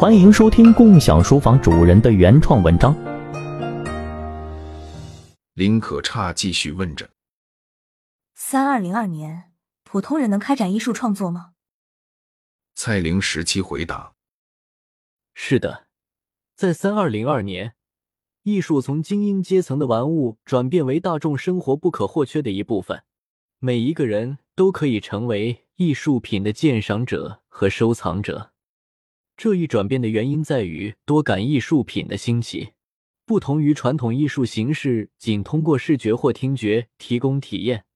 欢迎收听共享书房主人的原创文章。林可差继续问着：“三二零二年，普通人能开展艺术创作吗？”蔡玲十七回答：“是的，在三二零二年，艺术从精英阶层的玩物转变为大众生活不可或缺的一部分，每一个人都可以成为艺术品的鉴赏者和收藏者。”这一转变的原因在于多感艺术品的兴起，不同于传统艺术形式仅通过视觉或听觉提供体验，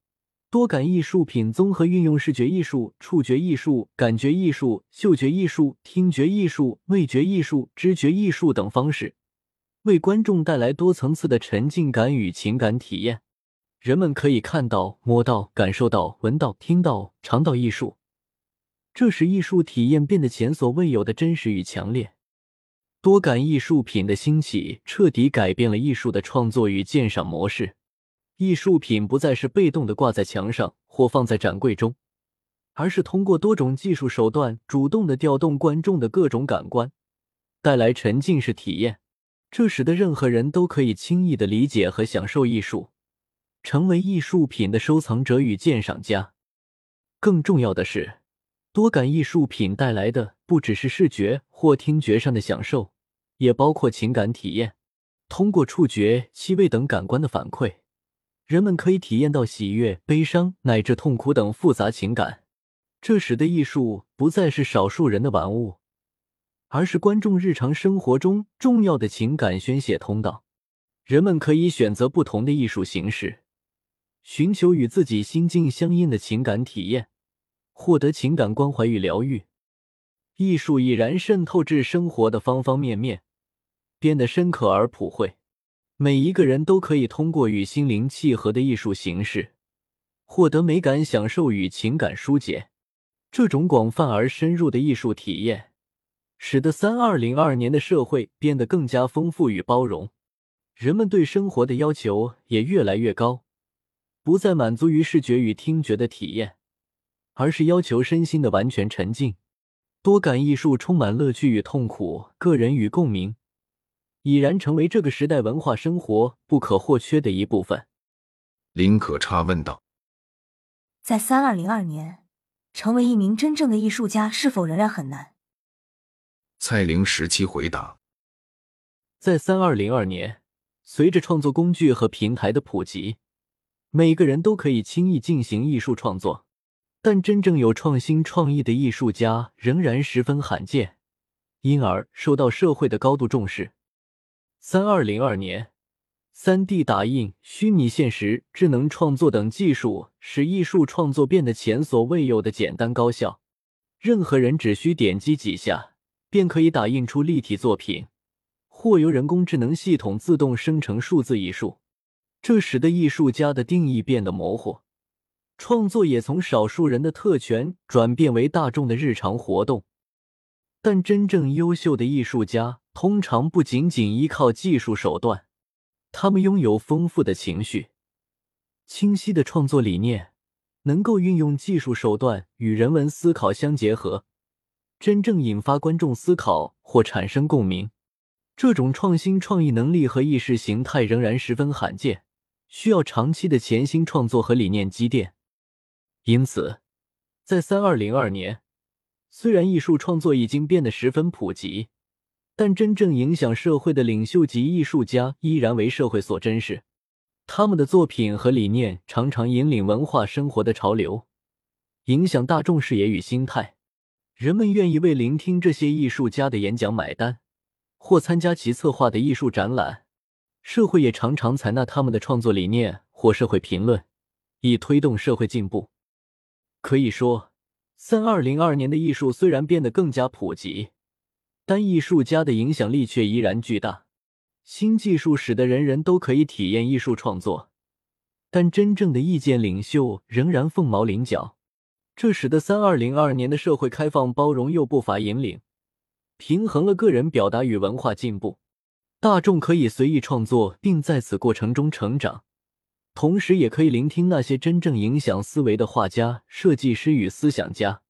多感艺术品综合运用视觉艺术、触觉艺术、感觉艺术、嗅觉艺术、听觉艺术、味觉艺术、知觉艺术等方式，为观众带来多层次的沉浸感与情感体验。人们可以看到、摸到、感受到、闻到、听到、尝到艺术。这使艺术体验变得前所未有的真实与强烈。多感艺术品的兴起彻底改变了艺术的创作与鉴赏模式。艺术品不再是被动的挂在墙上或放在展柜中，而是通过多种技术手段主动的调动观众的各种感官，带来沉浸式体验。这使得任何人都可以轻易的理解和享受艺术，成为艺术品的收藏者与鉴赏家。更重要的是。多感艺术品带来的不只是视觉或听觉上的享受，也包括情感体验。通过触觉、气味等感官的反馈，人们可以体验到喜悦、悲伤乃至痛苦等复杂情感。这使得艺术不再是少数人的玩物，而是观众日常生活中重要的情感宣泄通道。人们可以选择不同的艺术形式，寻求与自己心境相应的情感体验。获得情感关怀与疗愈，艺术已然渗透至生活的方方面面，变得深刻而普惠。每一个人都可以通过与心灵契合的艺术形式，获得美感享受与情感疏解。这种广泛而深入的艺术体验，使得三二零二年的社会变得更加丰富与包容。人们对生活的要求也越来越高，不再满足于视觉与听觉的体验。而是要求身心的完全沉浸。多感艺术充满乐趣与痛苦、个人与共鸣，已然成为这个时代文化生活不可或缺的一部分。林可差问道：“在三二零二年，成为一名真正的艺术家是否仍然很难？”蔡玲时期回答：“在三二零二年，随着创作工具和平台的普及，每个人都可以轻易进行艺术创作。”但真正有创新创意的艺术家仍然十分罕见，因而受到社会的高度重视。三二零二年，三 D 打印、虚拟现实、智能创作等技术使艺术创作变得前所未有的简单高效。任何人只需点击几下，便可以打印出立体作品，或由人工智能系统自动生成数字艺术。这使得艺术家的定义变得模糊。创作也从少数人的特权转变为大众的日常活动，但真正优秀的艺术家通常不仅仅依靠技术手段，他们拥有丰富的情绪、清晰的创作理念，能够运用技术手段与人文思考相结合，真正引发观众思考或产生共鸣。这种创新创意能力和意识形态仍然十分罕见，需要长期的潜心创作和理念积淀。因此，在三二零二年，虽然艺术创作已经变得十分普及，但真正影响社会的领袖级艺术家依然为社会所珍视。他们的作品和理念常常引领文化生活的潮流，影响大众视野与心态。人们愿意为聆听这些艺术家的演讲买单，或参加其策划的艺术展览。社会也常常采纳他们的创作理念或社会评论，以推动社会进步。可以说，三二零二年的艺术虽然变得更加普及，但艺术家的影响力却依然巨大。新技术使得人人都可以体验艺术创作，但真正的意见领袖仍然凤毛麟角。这使得三二零二年的社会开放包容又不乏引领，平衡了个人表达与文化进步。大众可以随意创作，并在此过程中成长。同时，也可以聆听那些真正影响思维的画家、设计师与思想家。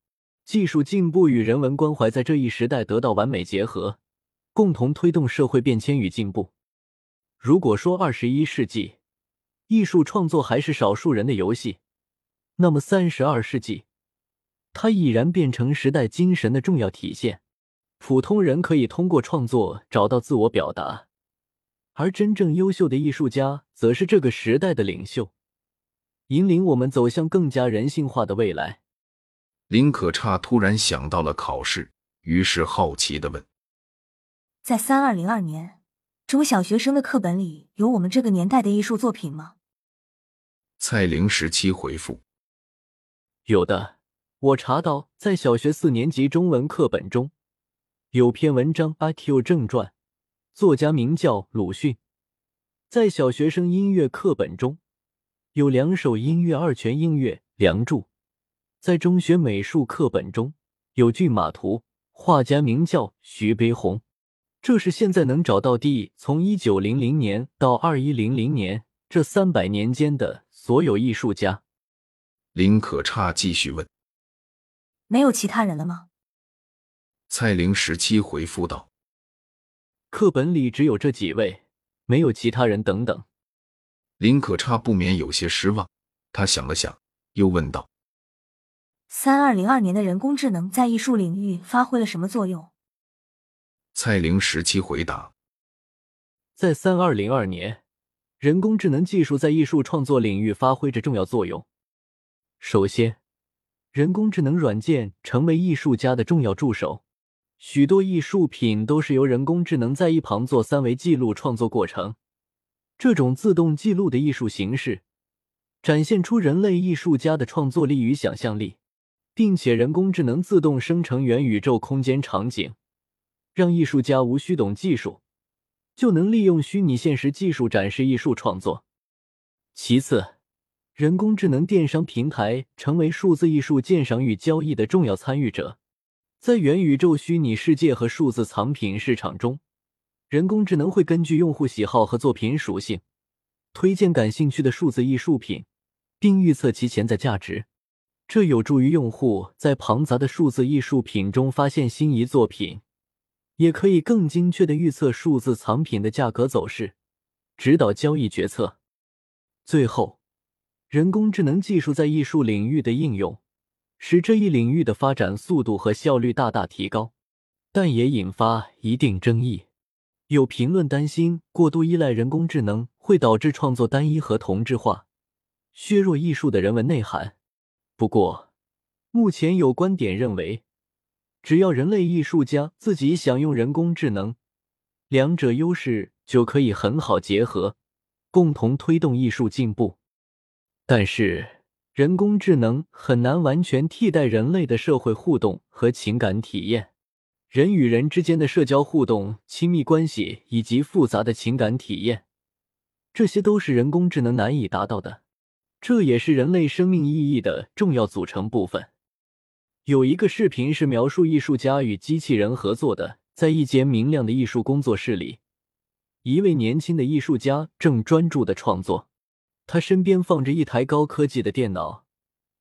技术进步与人文关怀在这一时代得到完美结合，共同推动社会变迁与进步。如果说二十一世纪艺术创作还是少数人的游戏，那么三十二世纪，它已然变成时代精神的重要体现。普通人可以通过创作找到自我表达，而真正优秀的艺术家则是这个时代的领袖，引领我们走向更加人性化的未来。林可差突然想到了考试，于是好奇的问：“在三二零二年，中小学生的课本里有我们这个年代的艺术作品吗？”蔡玲十七回复：“有的，我查到在小学四年级中文课本中。”有篇文章《阿 Q 正传》，作家名叫鲁迅。在小学生音乐课本中，有两首音乐二泉映月《梁祝》。在中学美术课本中，有骏马图，画家名叫徐悲鸿。这是现在能找到的从一九零零年到二一零零年这三百年间的所有艺术家。林可差继续问：“没有其他人了吗？”蔡玲十七回复道：“课本里只有这几位，没有其他人。”等等。林可差不免有些失望，他想了想，又问道：“三二零二年的人工智能在艺术领域发挥了什么作用？”蔡玲十七回答：“在三二零二年，人工智能技术在艺术创作领域发挥着重要作用。首先，人工智能软件成为艺术家的重要助手。”许多艺术品都是由人工智能在一旁做三维记录创作过程。这种自动记录的艺术形式，展现出人类艺术家的创作力与想象力，并且人工智能自动生成元宇宙空间场景，让艺术家无需懂技术，就能利用虚拟现实技术展示艺术创作。其次，人工智能电商平台成为数字艺术鉴赏与交易的重要参与者。在元宇宙虚拟世界和数字藏品市场中，人工智能会根据用户喜好和作品属性，推荐感兴趣的数字艺术品，并预测其潜在价值。这有助于用户在庞杂的数字艺术品中发现心仪作品，也可以更精确的预测数字藏品的价格走势，指导交易决策。最后，人工智能技术在艺术领域的应用。使这一领域的发展速度和效率大大提高，但也引发一定争议。有评论担心，过度依赖人工智能会导致创作单一和同质化，削弱艺术的人文内涵。不过，目前有观点认为，只要人类艺术家自己想用人工智能，两者优势就可以很好结合，共同推动艺术进步。但是，人工智能很难完全替代人类的社会互动和情感体验，人与人之间的社交互动、亲密关系以及复杂的情感体验，这些都是人工智能难以达到的。这也是人类生命意义的重要组成部分。有一个视频是描述艺术家与机器人合作的，在一间明亮的艺术工作室里，一位年轻的艺术家正专注的创作。他身边放着一台高科技的电脑，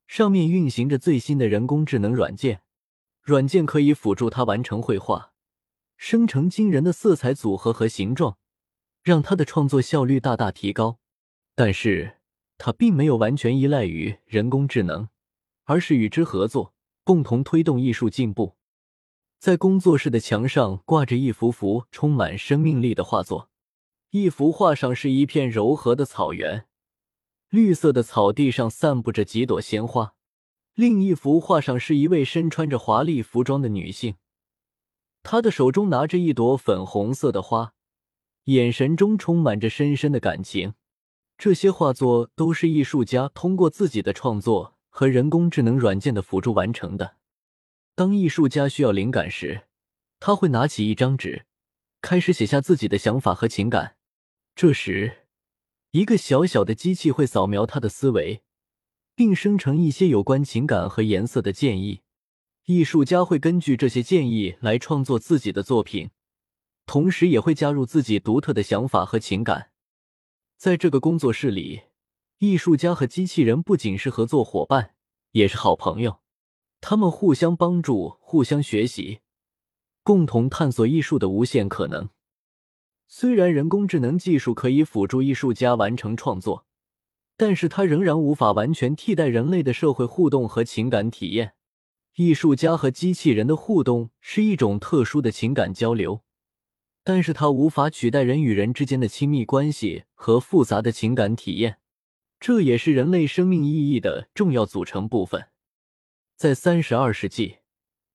上面运行着最新的人工智能软件。软件可以辅助他完成绘画，生成惊人的色彩组合和形状，让他的创作效率大大提高。但是，他并没有完全依赖于人工智能，而是与之合作，共同推动艺术进步。在工作室的墙上挂着一幅幅充满生命力的画作，一幅画上是一片柔和的草原。绿色的草地上散布着几朵鲜花，另一幅画上是一位身穿着华丽服装的女性，她的手中拿着一朵粉红色的花，眼神中充满着深深的感情。这些画作都是艺术家通过自己的创作和人工智能软件的辅助完成的。当艺术家需要灵感时，他会拿起一张纸，开始写下自己的想法和情感。这时，一个小小的机器会扫描他的思维，并生成一些有关情感和颜色的建议。艺术家会根据这些建议来创作自己的作品，同时也会加入自己独特的想法和情感。在这个工作室里，艺术家和机器人不仅是合作伙伴，也是好朋友。他们互相帮助，互相学习，共同探索艺术的无限可能。虽然人工智能技术可以辅助艺术家完成创作，但是它仍然无法完全替代人类的社会互动和情感体验。艺术家和机器人的互动是一种特殊的情感交流，但是它无法取代人与人之间的亲密关系和复杂的情感体验。这也是人类生命意义的重要组成部分。在三十二世纪，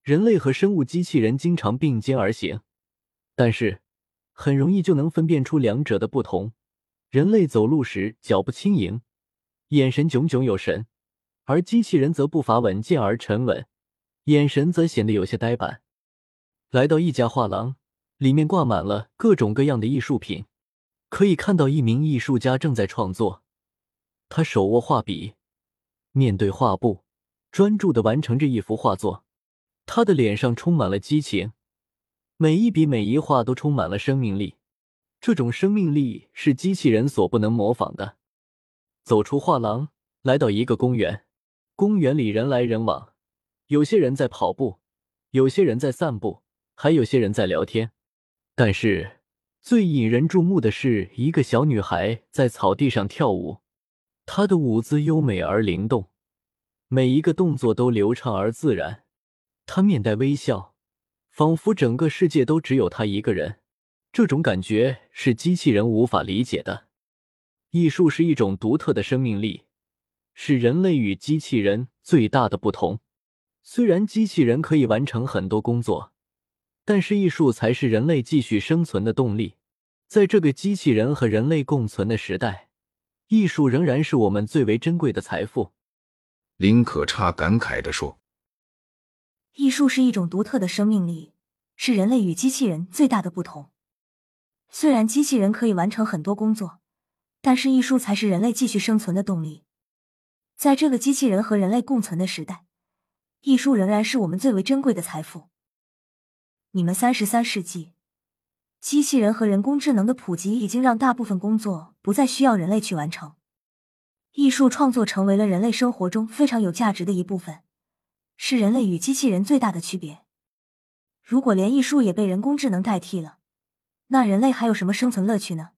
人类和生物机器人经常并肩而行，但是很容易就能分辨出两者的不同。人类走路时脚步轻盈，眼神炯炯有神，而机器人则步伐稳健而沉稳，眼神则显得有些呆板。来到一家画廊，里面挂满了各种各样的艺术品，可以看到一名艺术家正在创作。他手握画笔，面对画布，专注的完成着一幅画作。他的脸上充满了激情，每一笔每一画都充满了生命力。这种生命力是机器人所不能模仿的。走出画廊，来到一个公园，公园里人来人往，有些人在跑步，有些人在散步，还有些人在聊天。但是最引人注目的是一个小女孩在草地上跳舞。她的舞姿优美而灵动，每一个动作都流畅而自然。她面带微笑，仿佛整个世界都只有他一个人。这种感觉是机器人无法理解的。艺术是一种独特的生命力，是人类与机器人最大的不同。虽然机器人可以完成很多工作，但是艺术才是人类继续生存的动力。在这个机器人和人类共存的时代。艺术仍然是我们最为珍贵的财富，林可差感慨地说：“艺术是一种独特的生命力，是人类与机器人最大的不同。虽然机器人可以完成很多工作，但是艺术才是人类继续生存的动力。在这个机器人和人类共存的时代，艺术仍然是我们最为珍贵的财富。你们三十三世纪。”机器人和人工智能的普及已经让大部分工作不再需要人类去完成，艺术创作成为了人类生活中非常有价值的一部分，是人类与机器人最大的区别。如果连艺术也被人工智能代替了，那人类还有什么生存乐趣呢？